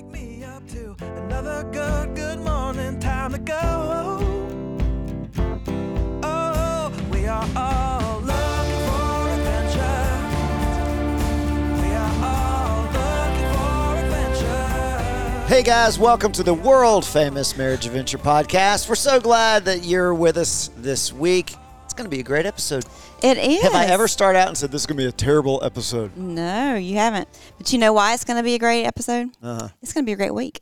Wake me up to another good, good morning. Time to go. Oh, we are all. Hey guys, welcome to the world famous Marriage Adventure podcast. We're so glad that you're with us this week. It's going to be a great episode. It is. Have I ever started out and said this is going to be a terrible episode? No, you haven't. But you know why it's going to be a great episode? Uh-huh. It's going to be a great week.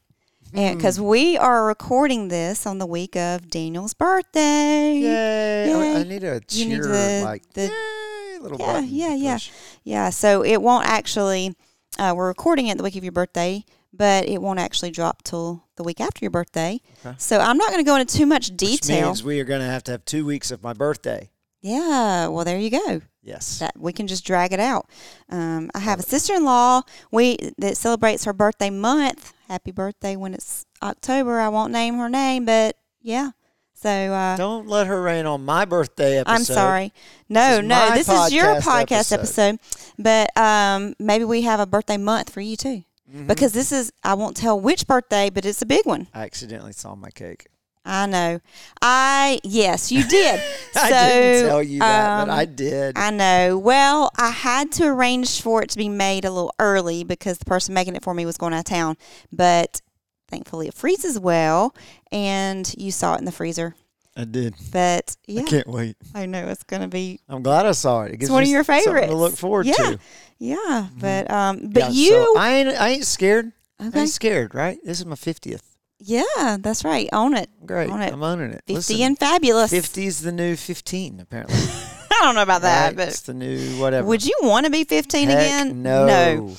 And because we are recording this on the week of Daniel's birthday. Yay! I- I need a You need cheer, the- like the- yay, little Yeah, yeah, yeah. Yeah, so it won't actually, uh, we're recording it the week of your birthday, but it won't actually drop till the week after your birthday. Okay. So I'm not going to go into too much Which detail. means we are going to have to have two weeks of my birthday. yeah, well, there you go. Yes. that we can just drag it out. Um, I have a sister-in-law we that celebrates her birthday month. Happy birthday when it's October. I won't name her name, but yeah. So uh, Don't let her rain on my birthday episode. I'm sorry. No, This is no, this is your podcast podcast episode. episode. But um, maybe we have a birthday month for you too, Mm-hmm. because this is I won't tell which birthday, but it's a big one. I accidentally saw my cake. I know. I yes, you did. I so, didn't tell you that, but um, I did. I know. Well, I had to arrange for it to be made a little early because the person making it for me was going out of town. But thankfully, it freezes well, and you saw it in the freezer. I did. But yeah, I can't wait. I know it's going to be I'm glad I saw it. It gives one of your favorites to look forward yeah. to. Yeah, but um, but Yeah, so you I ain't. I ain't scared. I ain't scared. Right. This is my fiftieth. Yeah, that's right. Own it. Great. Own it. I'm owning it. Fifty Listen, and fabulous. 50's the new 15, apparently. I don't know about that, Right? it's the new whatever. would you want to be fifteen Heck again? No. No.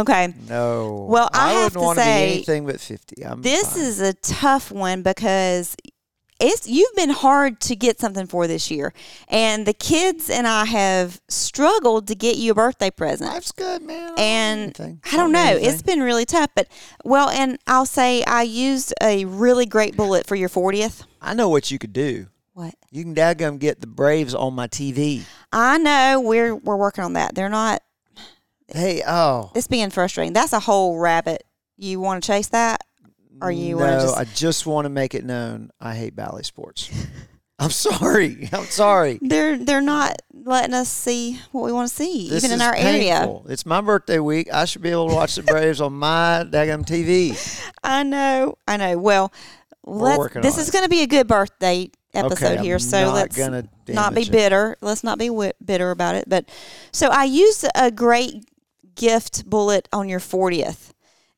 Okay. No. Well, I have wouldn't to want say, be anything but 50. I'm This fine. is a tough one because it's you've been hard to get something for this year, and the kids and I have struggled to get you a birthday present. Life's good, man. I don't and. I don't know. anything. It's been really tough, but well, and I'll say I used a really great bullet for your fortieth. I know what you could do. What? You can daggum get the Braves on my TV. I know we're we're working on that. They're not. Hey, oh. It's being frustrating. That's a whole rabbit. You want to chase that, or you no, just? I just want to make it known I hate Bally Sports. I'm sorry. I'm sorry. they're they're not letting us see what we want to see, This even in our area. It's my birthday week. I should be able to watch the Braves on my daggum TV. I know, I know. Well, let's, this is going to be a good birthday episode okay, here, so let's not be it. bitter. Let's not be bitter about it. But so I used a great gift bullet on your fortieth,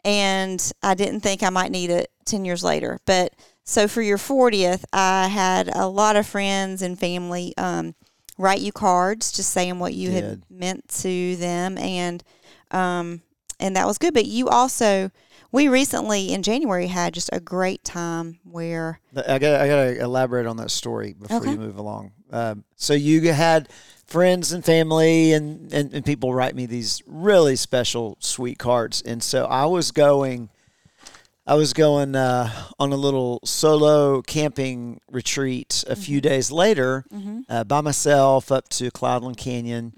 and I didn't think I might need it ten years later. But so for your fortieth, I had a lot of friends and family um, write you cards, just saying what you Did. had meant to them, and um, and that was good. But you also, we recently in January had just a great time where I got I got to elaborate on that story before Okay. you move along. Um, so you had friends and family and, and, and people write me these really special sweet cards, and so I was going. I was going uh, on a little solo camping retreat a few days later uh, by myself up to Cloudland Canyon.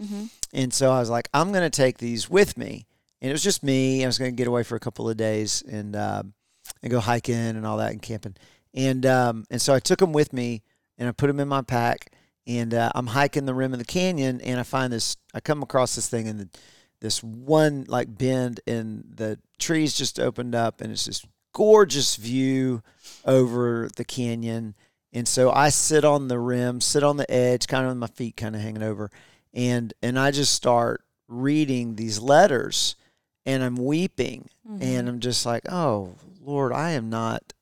And so I was like, I'm going to take these with me. And it was just me. I was going to get away for a couple of days and um, and go hiking and all that and camping. And um, and so I took them with me and I put them in my pack. And uh, I'm hiking the rim of the canyon and I find this. I come across this thing in the, this one like bend and the trees just opened up and it's this gorgeous view over the canyon. And so I sit on the rim, sit on the edge, kind of with my feet kind of hanging over, and and I just start reading these letters, and I'm weeping, and I'm just like, oh Lord, I am not,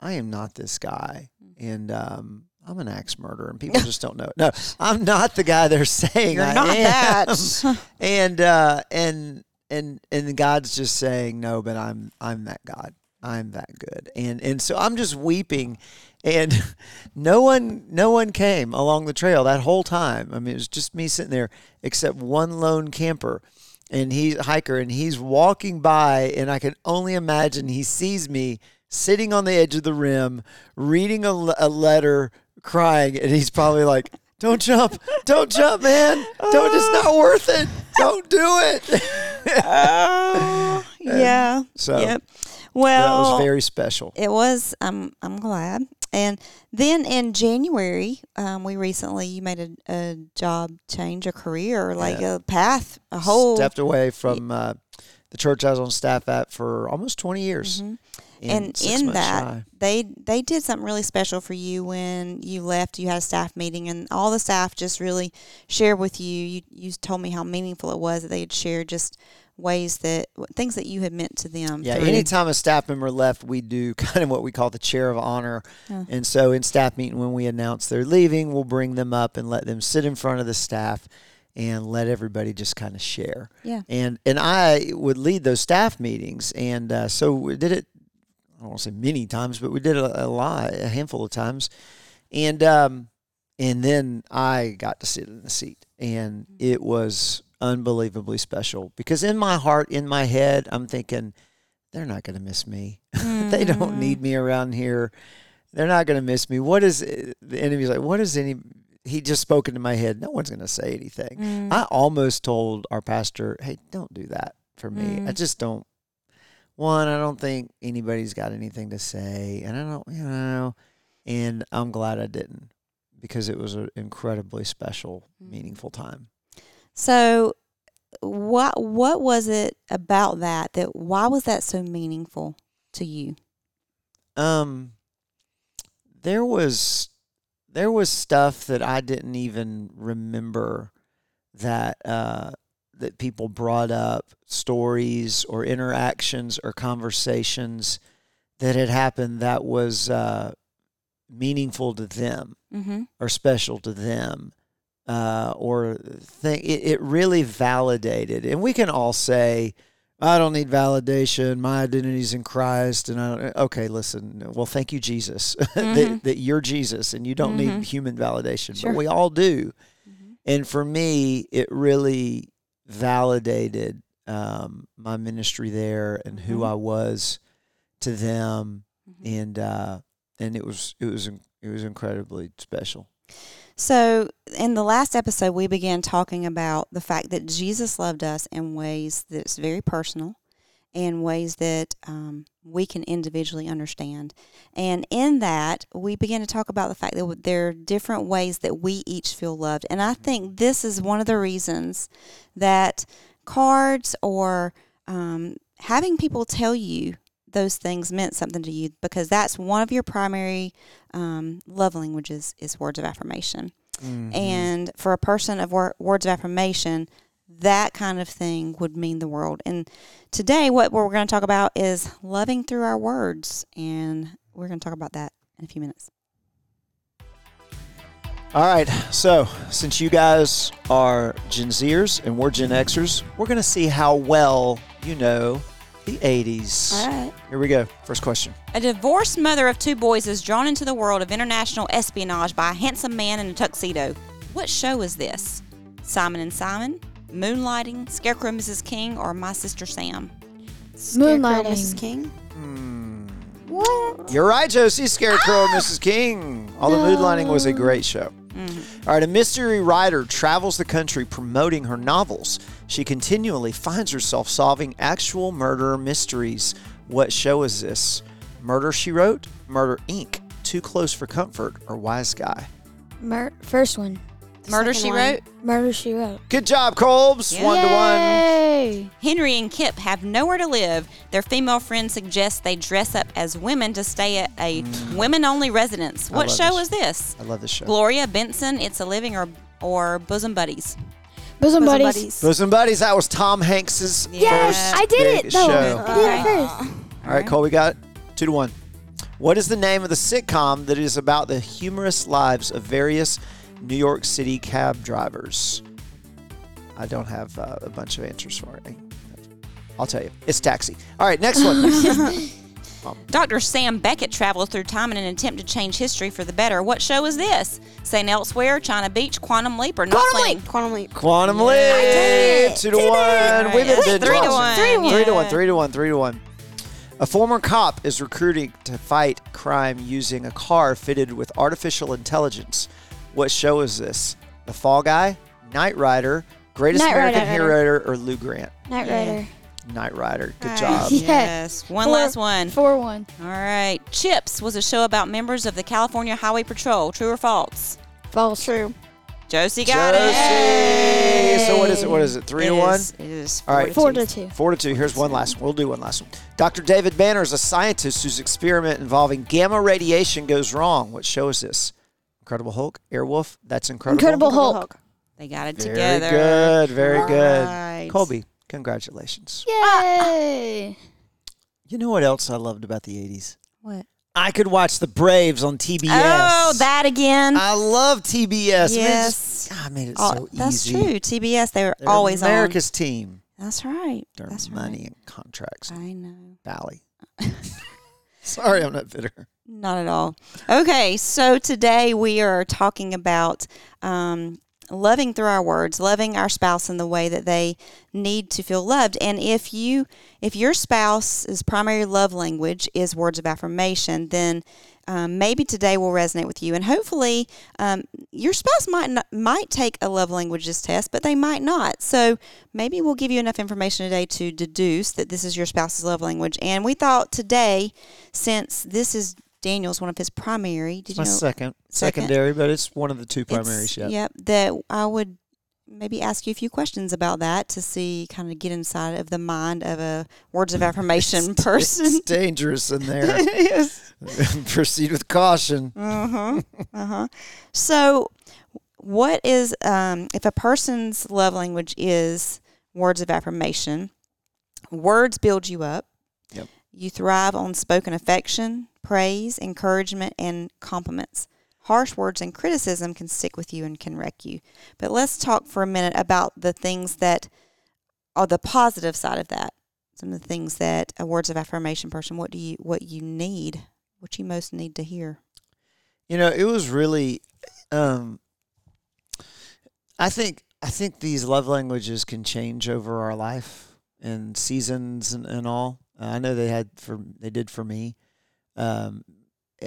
I am not this guy, and um, I'm an axe murderer, and people just don't know. it. No, I'm not the guy they're saying You're I not am. that. and uh, and and and God's just saying no, but I'm I'm that God. I'm that good. And and so I'm just weeping and no one no one came along the trail that whole time. I mean, it was just me sitting there except one lone camper and he's a hiker and he's walking by and I can only imagine he sees me sitting on the edge of the rim reading a, a letter crying and he's probably like don't jump don't jump man don't it's not worth it don't do it Oh, yeah. Yeah. So Yep. that was very special. It was. I'm. I'm glad. And then in January, um, we recently you made a, a job change, a career, like Yeah. a path, a whole. Stepped away from uh, the church I was on staff at for almost 20 years. Mhm. And, in that, shy. they they did something really special for you when you left. You had a staff meeting, and all the staff just really shared with you. You you told me how meaningful it was that they had shared just ways that things that you had meant to them. Yeah, through- anytime a staff member left, we do kind of what we call the chair of honor. Yeah. And so in staff meeting, when we announce they're leaving, we'll bring them up and let them sit in front of the staff and let everybody just kind of share. Yeah. And and I would lead those staff meetings, and uh, so did it. I don't want to say many times, but we did a, a lot, a handful of times, and um, and then I got to sit in the seat, and it was unbelievably special because in my heart, in my head, I'm thinking they're not going to miss me. they don't Mhm. need me around here. They're not going to miss me. What is the enemy's like? What is any? He just spoke into my head. No one's going to say anything. Mm. I almost told our pastor, "Hey, don't do that for me. I Mm. just don't. One, I don't think anybody's got anything to say, and I don't, you know, and I'm glad I didn't because it was an incredibly special, Mm. meaningful time. So, what what was it about that that why was that so meaningful to you? Um, there was there was stuff that I didn't even remember that uh, that people brought up, stories or interactions or conversations that had happened that was uh, meaningful to them Mm-hmm. or special to them. Uh, or thing, it, it really validated, and we can all say, I don't need validation. My identity's in Christ, and I don't, okay. Listen, well, thank you, Jesus, that, Mhm. that you're Jesus, and you don't Mhm. need human validation, Sure. but we all do. Mm-hmm. And for me, it really validated um, my ministry there and who Mhm. I was to them, Mm-hmm. and uh, and it was it was it was incredibly special. So, in the last episode, we began talking about the fact that Jesus loved us in ways that's very personal, in ways that um, we can individually understand. And in that, we begin to talk about the fact that there are different ways that we each feel loved. And I think this is one of the reasons that cards or um, having people tell you those things meant something to you because that's one of your primary um, love languages is words of affirmation. Mm-hmm. And for a person of wor- words of affirmation, that kind of thing would mean the world. And today, what we're going to talk about is loving through our words. And we're going to talk about that in a few minutes. All right, so since you guys are Gen Zers and we're Gen Xers, we're going to see how well you know the 80s. right. Here we go. First question. A divorced mother of two boys is drawn into the world of international espionage by a handsome man in a tuxedo. What show is this? Simon and Simon, Moonlighting, Scarecrow Mrs. King, or My Sister Sam? Moonlighting. Mrs. King. Hmm. What? You're right, Josie. Scarecrow and Mrs. King. All Although Moonlighting was a great show. All right, a mystery writer travels the country promoting her novels. She continually finds herself solving actual murder mysteries. What show is this? Murder She Wrote, Murder Inc., Too Close for Comfort, or Wise Guy? Mur- first one. Murder second She one. Wrote? Murder She Wrote. Good job, Colbs. Yeah. One to one. Henry and Kip have nowhere to live. Their female friend suggests they dress up as women to stay at a mm. women only residence. What love show this. is this? I love this show. Gloria Benson, It's a Living, or or Bosom Buddies? Bosom Bosom Buddies. buddies. Bosom Buddies, that was Tom Hanks's Yes, first I did big it though. show. I did it first. All right, Cole, we got two to one. What is the name of the sitcom that is about the humorous lives of various New York City cab drivers? I don't have uh, a bunch of answers for it. I'll tell you. It's Taxi. All right, next one. Dr. Sam Beckett travels through time in an attempt to change history for the better. What show is this? St. Elsewhere, China Beach, Quantum Leap, or Not Quantum Playing? Leap. Quantum Leap. Quantum Leap. it. Two to Did one. We've been Yes, three to one. Three to one. Three to one. Three to one. Three to one. A former cop is recruiting to fight crime using a car fitted with artificial intelligence. What show is this? The Fall Guy, Knight Rider, Greatest Knight American Rider. Hero, or Lou Grant? Knight Yeah. Rider. Knight Rider. Good Right. job. Yeah. Yes. One Four- last one. Four one. All right. Chips was a show about members of the California Highway Patrol. True or false? False. True. Josie got Josie. it. So what is it? What is it? Three It to one. is- It is All right. Four to two. Four to two. Here's one last one. We'll do one last one. Dr. David Banner is a scientist whose experiment involving gamma radiation goes wrong. What show is this? Incredible Hulk, Airwolf. That's incredible. Incredible Hulk. They got it together. Very together. good. Very good. Right. Colby, congratulations. Yay! You know what else I loved about the 80s? What? I could watch the Braves on TBS. Oh, that again. I love TBS. Yes. God, made it Oh, so that's easy. That's true. TBS, they were They're always America's team. That's right. Their That's money right. and contracts. I know. Valley. Sorry, I'm not bitter. Not at all. Okay, so today we are talking about um, loving through our words, loving our spouse in the way that they need to feel loved. And if you, if your spouse's primary love language is words of affirmation, then um, maybe today will resonate with you. And hopefully, um, your spouse might not, might take a love languages test, but they might not. So maybe we'll give you enough information today to deduce that this is your spouse's love language. And we thought today, since this is Daniel's one of his primary, did My you know? second, second? secondary, but it's one of the two It's- primaries. Yeah. Yep. That I would maybe ask you a few questions about that to see, kind of get inside of the mind of a words of affirmation person. It's dangerous in there. yes. Proceed with caution. Uh huh. Uh huh. So, what is um, if a person's love language is words of affirmation? Words build you up. You thrive on spoken affection, praise, encouragement, and compliments. Harsh words and criticism can stick with you and can wreck you. But let's talk for a minute about the things that are the positive side of that. Some of the things that a words of affirmation person, what do you, what you need, what you most need to hear. You know, it was really. Um, I think I think these love languages can change over our life and seasons and, and all. Uh, I know they had for they did for me. Um,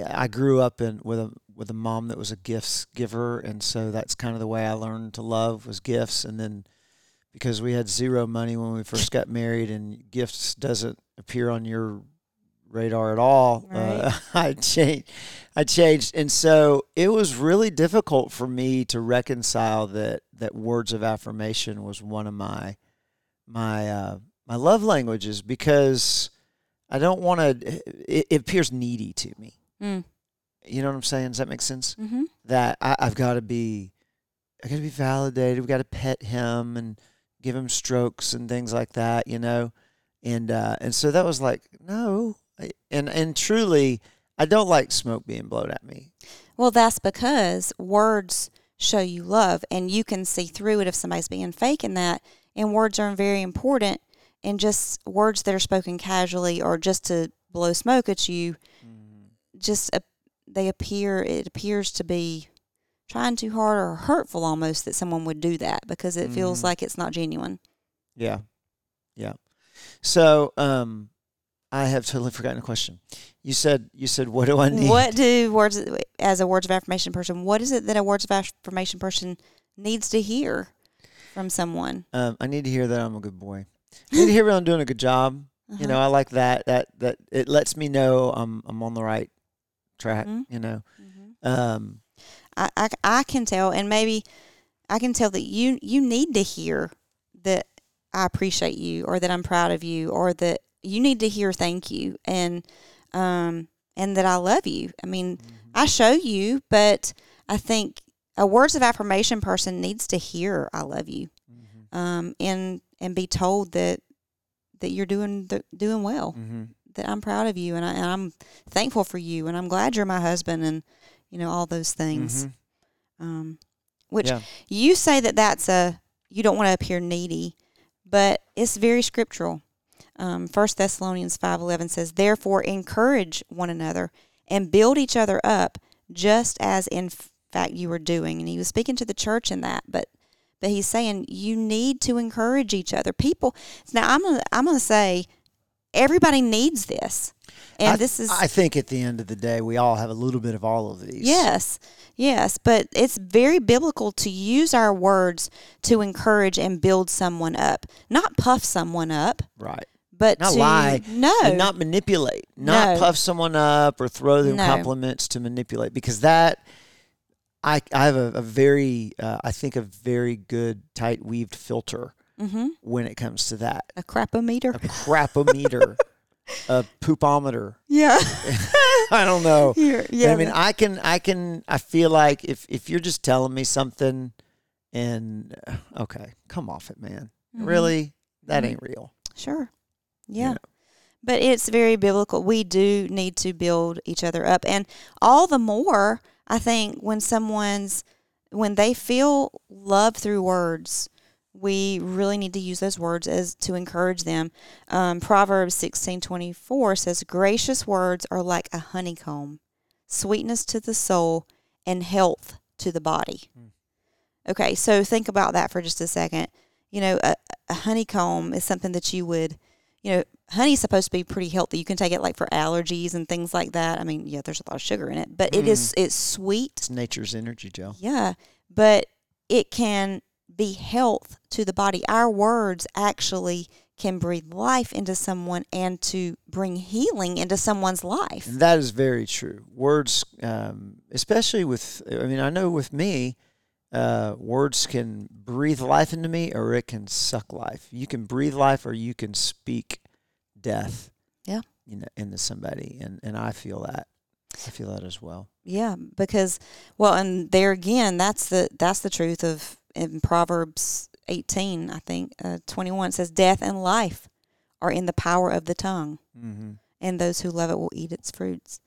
I grew up in with a with a mom that was a gifts giver, and so that's kind of the way I learned to love was gifts. And then because we had zero money when we first got married, and gifts doesn't appear on your radar at all, uh, I changed. I changed, and so it was really difficult for me to reconcile that that words of affirmation was one of my my uh, my love languages because I don't want to. It, it appears needy to me. Mm. You know what I'm saying? Does that make sense? Mm-hmm. That I, I've got to be, I got to be validated. We got to pet him and give him strokes and things like that. You know, and uh, and so that was like no, I- and and truly, I don't like smoke being blown at me. Well, that's because words show you love, and you can see through it if somebody's being fake in that. And words are very important, and just words that are spoken casually or just to blow smoke at you, just uh, they appear. It appears to be trying too hard or hurtful almost that someone would do that because it feels Mhm. like it's not genuine. Yeah, yeah. So um, I have totally forgotten a question. You said you said what do I need? What do words as a words of affirmation person? What is it that a words of affirmation person needs to hear from someone? Um, I need to hear that I'm a good boy. I need to hear that I'm doing a good job. You know, I like that. That that it lets me know I'm I'm on the right track. Mhm. You know, Mhm. um, I, I I can tell, and maybe I can tell that you you need to hear that I appreciate you, or that I'm proud of you, or that you need to hear thank you, and um and that I love you. I mean, I show you, but I think a words of affirmation person needs to hear I love you, um, and and be told that that you're doing th- doing well, hmm that I'm proud of you, and, I, and I'm thankful for you, and I'm glad you're my husband, and you know all those things. Mhm. Um, which Yeah. you say that that's a you don't want to appear needy, but it's very scriptural. Um, First Thessalonians five eleven says, "Therefore encourage one another and build each other up, just as in fact you were doing." And he was speaking to the church in that, but but he's saying you need to encourage each other. People now I'm gonna I'm gonna say everybody needs this, and I, this is I think at the end of the day, we all have a little bit of all of these. Yes, yes, but it's very biblical to use our words to encourage and build someone up, not puff someone up. Right. but not to, lie, No, and not manipulate, not No. puff someone up or throw them No. compliments to manipulate, because that. I, I have a, a very, uh, I think, a very good tight weaved filter hmm when it comes to that. a crapometer. A crapometer, a poopometer. yeah, I don't know. You're- yeah. I mean, I can, I can, I feel like if if you're just telling me something, and uh, okay, come off it, man. Mhm. Really, that Mhm. ain't real. Sure. you Yeah. know? But it's very biblical. We do need to build each other up. And all the more, I think, when someone's, when they feel love through words, we really need to use those words as to encourage them. Um, Proverbs sixteen twenty four says, Gracious words are like a honeycomb, sweetness to the soul, and health to the body. Mm. Okay, so think about that for just a second. You know, a, a honeycomb is something that you would you know, honey's supposed to be pretty healthy. You can take it like for allergies and things like that. I mean, yeah, there's a lot of sugar in it, but it is it's sweet. It's nature's energy, gel. Yeah, but it can be health to the body. Our words actually can breathe life into someone and to bring healing into someone's life. And that is very true. Words, um, especially with, I mean, I know with me, uh, words can breathe life into me or it can suck life. You can breathe life or you can speak death. Yeah. You know, into somebody. And, and I feel that. I feel that as well. Yeah, because well, and there again, that's the that's the truth of in Proverbs eighteen, I think uh, twenty one says, "Death and life are in the power of the tongue, Mm-hmm. and those who love it will eat its fruits."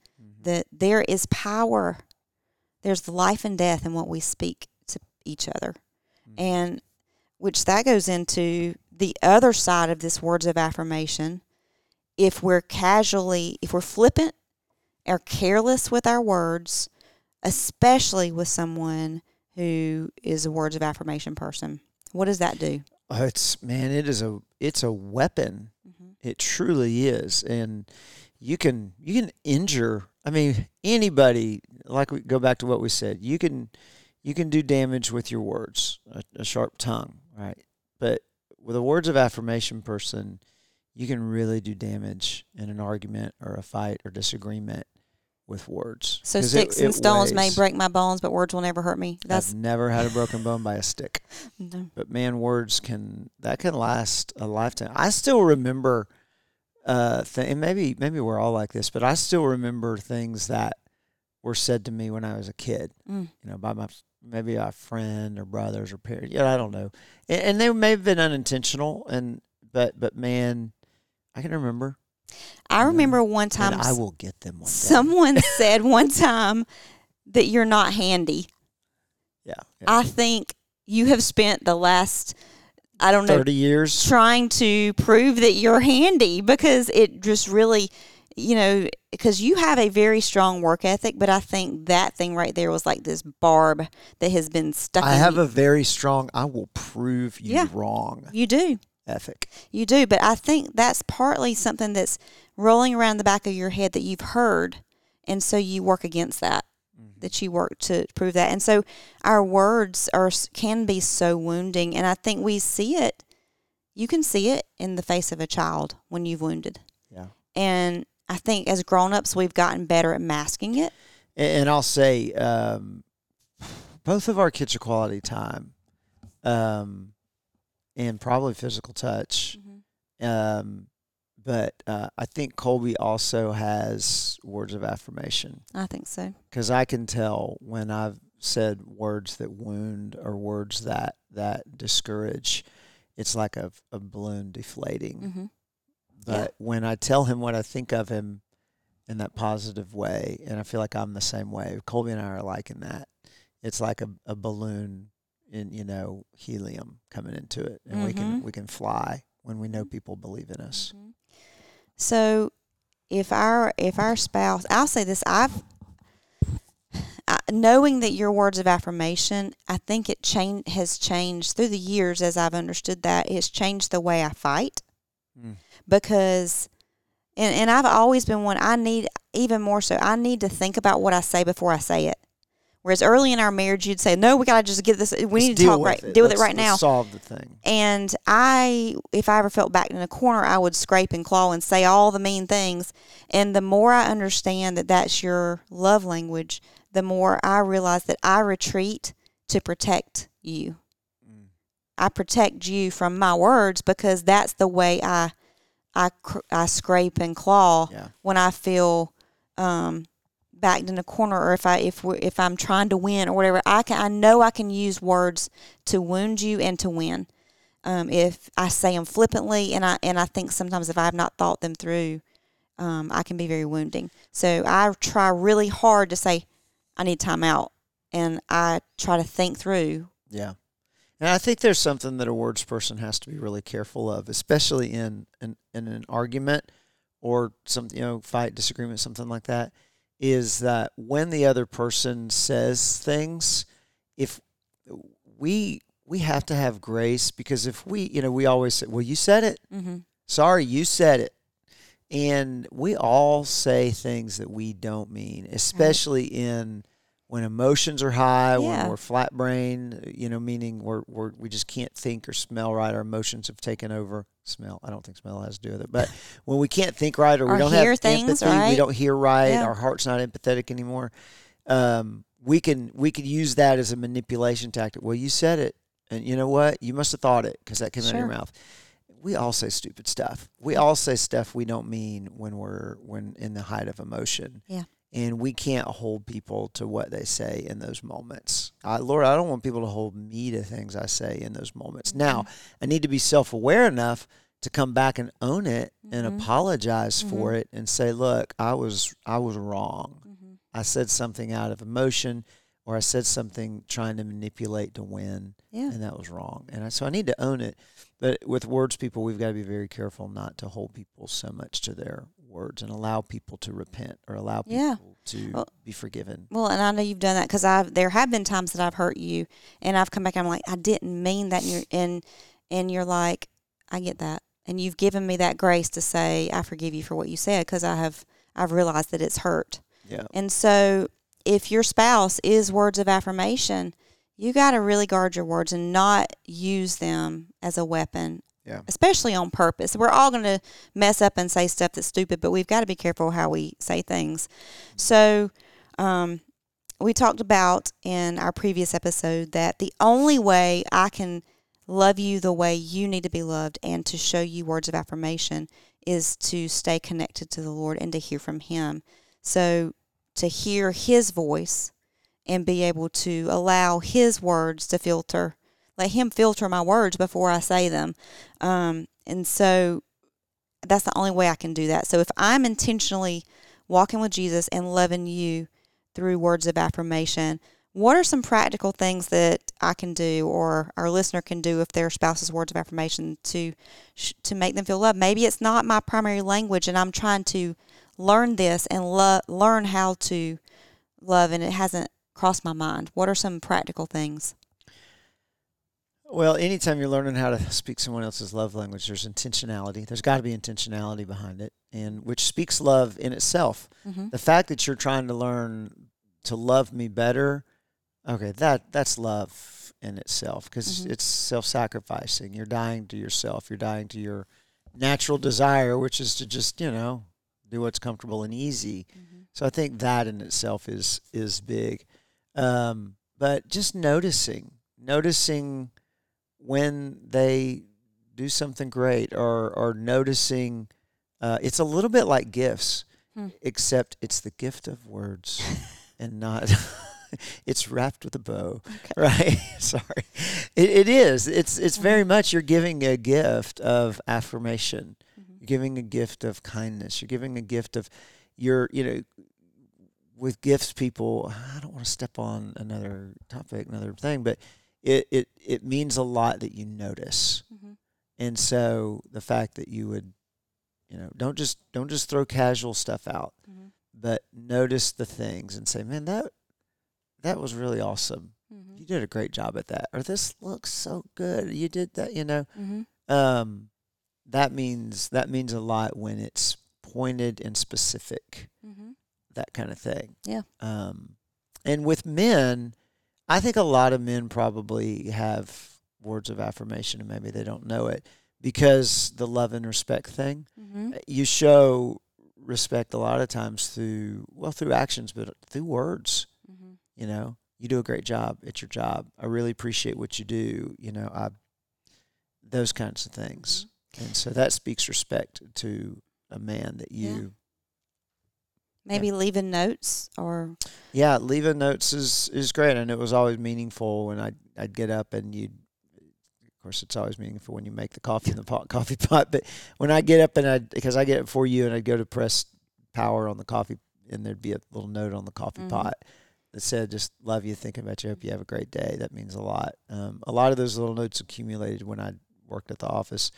That there is power, there's life and death in what we speak to each other, and which that goes into the other side of this words of affirmation. If we're casually, if we're flippant or careless with our words, especially with someone who is a words of affirmation person. What does that do? Oh, it's man, it is a it's a weapon. Mm-hmm. It truly is, and you can you can injure. I mean, anybody. Like we go back to what we said. You can you can do damage with your words, a, a sharp tongue, right? But with a words of affirmation person, you can really do damage in an argument or a fight or disagreement with words. So 'Cause it- sticks and it stones may break my bones, but words will never hurt me. That's I've never had a broken bone by a stick. no. But man, words can that can last a lifetime. I still remember, uh, th- and maybe maybe we're all like this, but I still remember things that were said to me when I was a kid. Mm. You know, by my maybe a friend or brothers or parents. Yeah, I don't know, and, and they may have been unintentional. And but but man, I can remember. I remember one time and I will get them one day. someone said one time that you're not handy. yeah, yeah. I think you have spent the last I don't know thirty years. trying to prove that you're handy because it just really you know because you have a very strong work ethic but i think that thing right there was like this barb that has been stuck I have you. a very strong. I will prove you Yeah. wrong you do ethic. you do but i think that's partly something that's rolling around the back of your head that you've heard and so you work against that that you work to prove that and so our words are can be so wounding and i think we see it you can see it in the face of a child when you've wounded Yeah. and I think as grown-ups we've gotten better at masking it. And, and I'll say, um, both of our kids are quality time, um, and probably physical touch. Um, but uh, I think Colby also has words of affirmation I think so. because I can tell when I've said words that wound or words that that discourage. It's like a, a balloon deflating. hmm But when I tell him what I think of him in that positive way, and I feel like I'm the same way, Colby and I are like in that. It's like a, a balloon in you know helium coming into it, and we can Mhm. we can fly when we know people believe in us. So if our if our spouse, I'll say this, I've I, knowing that your words of affirmation, I think it change has changed through the years as I've understood that it's changed the way I fight Mm. because and and I've always been one I need even more so I need to think about what I say before I say it. Whereas early in our marriage, you'd say, "No, we gotta just get this. We Let's need to talk right, it. deal with it Let's- right let's now." Solve the thing. And I, if I ever felt backed in a corner, I would scrape and claw and say all the mean things. And the more I understand that that's your love language, the more I realize that I retreat to protect you. Mm. I protect you from my words because that's the way I, I, cr- I scrape and claw Yeah. when I feel um, backed in a corner, or if I if we if I'm trying to win or whatever. I can I know I can use words to wound you and to win. Um, if I say them flippantly, and I and I think sometimes if I have not thought them through, um, I can be very wounding. So I try really hard to say, I need time out, and I try to think through. Yeah. And I think there's something that a words person has to be really careful of, especially in in, in an argument or some you know fight, disagreement, something like that, is that when the other person says things, if we we have to have grace because if we you know we always say, well, you said it. Mm-hmm. Sorry, you said it. And we all say things that we don't mean, especially in when emotions are high, Yeah. when we're flat brain, you know, meaning we're, we're we just can't think or smell right. Our emotions have taken over. Smell, I don't think smell has to do with it, but when we can't think right or we Or don't hear have things, empathy, we right? don't hear right, Yeah. our heart's not empathetic anymore. Um, we can we could use that as a manipulation tactic. Well, you said it, and you know what? You must have thought it because that came out of your mouth we all say stupid stuff. We all say stuff we don't mean when we're when in the height of emotion. Yeah. And we can't hold people to what they say in those moments. I, Lord, I don't want people to hold me to things I say in those moments. Now, I need to be self-aware enough to come back and own it and Mhm. apologize for it and say, "Look, I was I was wrong. Mm-hmm. I said something out of emotion or I said something trying to manipulate to win." Yeah. and that was wrong. And I, so I need to own it. But with words people, we've got to be very careful not to hold people so much to their words and allow people to repent or allow people Yeah. to Well- be forgiven. Well, and I know you've done that because I've there have been times that I've hurt you, and I've come back. and I'm like, I didn't mean that, and you're and and you're like, I get that, and you've given me that grace to say I forgive you for what you said because I have I've realized that it's hurt, Yeah. and so if your spouse is words of affirmation, you got to really guard your words and not use them as a weapon. Yeah. Especially on purpose. We're all going to mess up and say stuff that's stupid, but we've got to be careful how we say things. So, um, we talked about in our previous episode that the only way I can love you the way you need to be loved and to show you words of affirmation is to stay connected to the Lord and to hear from Him. So, to hear His voice and be able to allow His words to filter, let Him filter my words before I say them. Um, and so, that's the only way I can do that. So, if I'm intentionally walking with Jesus and loving you through words of affirmation, what are some practical things that I can do or our listener can do if their spouse's words of affirmation to to make them feel loved? Maybe it's not my primary language and I'm trying to learn this and lo- learn how to love and it hasn't crossed my mind. What are some practical things? Well, anytime you're learning how to speak someone else's love language, there's intentionality. There's got to be intentionality behind it, and which speaks love in itself. Mm-hmm. The fact that you're trying to learn to love me better, okay, that that's love in itself because Mhm. it's self-sacrificing. You're dying to yourself. You're dying to your natural desire, which is to just you know do what's comfortable and easy. So I think that in itself is is big. Um, but just noticing, noticing when they do something great, or or noticing, uh, it's a little bit like gifts, Hmm. except it's the gift of words, and not. it's wrapped with a bow, right? Sorry, it, it is. It's it's very much you're giving a gift of affirmation. You're giving a gift of kindness. You're giving a gift of you're you know with gifts people i don't want to step on another topic another thing but it it, it means a lot that you notice Mm-hmm. and so the fact that you would you know don't just don't just throw casual stuff out Mhm. but notice the things and say man that that was really awesome Mm-hmm. you did a great job at that or this looks so good you did that you know Mm-hmm. um that means that means a lot when it's pointed and specific Mm-hmm. that kind of thing. Yeah. Um, and with men, I think a lot of men probably have words of affirmation and maybe they don't know it because the love and respect thing. Mm-hmm. You show respect a lot of times through well through actions, but through words. Mm-hmm. You know, you do a great job at your job. I really appreciate what you do. You know, I those kinds of things, and so that speaks respect to a man that Yeah. Maybe leaving notes or Yeah, leaving notes is is great, and it was always meaningful when I would I'd get up and you'd Of course, it's always meaningful when you make the coffee in the pot, coffee pot. But when I get up and I because I get it for you and I'd go to press power on the coffee, and there'd be a little note on the coffee Mhm. pot that said, "Just love you, thinking about you. Hope you have a great day." That means a lot. Um, a lot of those little notes accumulated when I worked at the office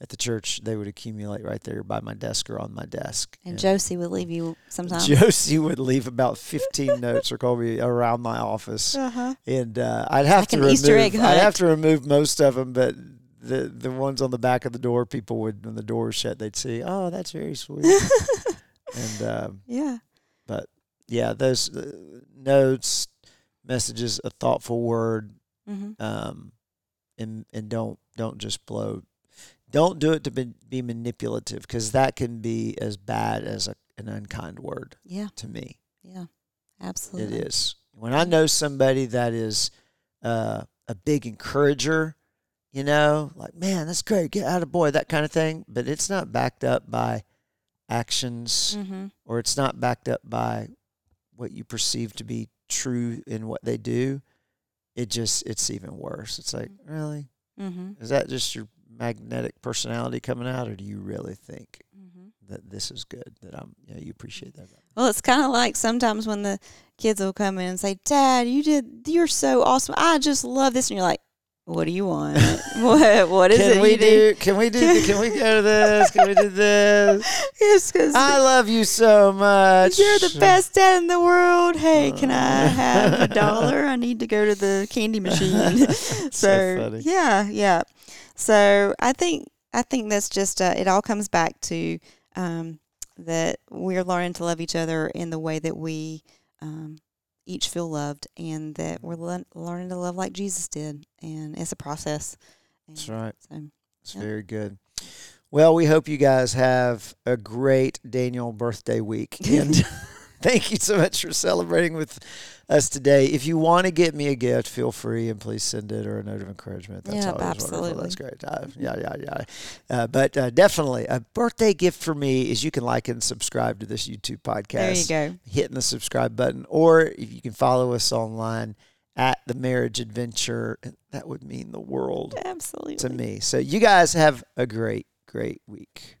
at the church. They would accumulate right there by my desk or on my desk. and Josie would leave you sometimes. Josie would leave about 15 notes or call me around my office, Uh-huh. and uh, I'd have Like to remove. Easter egg I'd have to remove most of them, but the the ones on the back of the door, people would when the door was shut, they'd see, "Oh, that's very sweet." and um, yeah. But yeah, those uh, notes, messages, a thoughtful word, Mm-hmm. um, and and don't don't just blow. Don't do it to be, be manipulative because that can be as bad as a, an unkind word Yeah. to me. Yeah. Absolutely. It is. When I know somebody that is uh, a big encourager, you know, like, man, that's great, get out of boy, that kind of thing, but it's not backed up by actions Mm-hmm. or it's not backed up by what you perceive to be true in what they do, it just, it's even worse. It's like, really? Mm-hmm. Is that just your magnetic personality coming out, or do you really think Mm-hmm. that this is good, that I'm, you know, you appreciate that? Well, it's kind of like sometimes when the kids will come in and say, "Dad, you did, you're so awesome. I just love this," and you're like, "What do you want? what what is can it we you do?" do? Can we do? Can we go to this? Can we do this? Yes, because I love you so much. you're the best dad in the world. Hey, can I Uh. have a dollar? I need to go to the candy machine. so, funny. yeah, yeah. So I think I think that's just uh, it. All comes back to um, that we're learning to love each other in the way that we um, each feel loved, and that we're le- learning to love like Jesus did, and it's a process. And That's right. So, It's Yeah. very good. Well, we hope you guys have a great Daniel birthday week. And thank you so much for celebrating with us today. If you want to get me a gift, feel free and please send it or a note of encouragement. That's Yeah, always wonderful. absolutely. That's great. Uh, yeah, yeah, yeah. Uh, but uh, definitely, a birthday gift for me is you can like and subscribe to this YouTube podcast there you go. hitting the subscribe button, or if you can follow us online at the Marriage Adventure, that would mean the world Absolutely. to me. So you guys have a great, great week.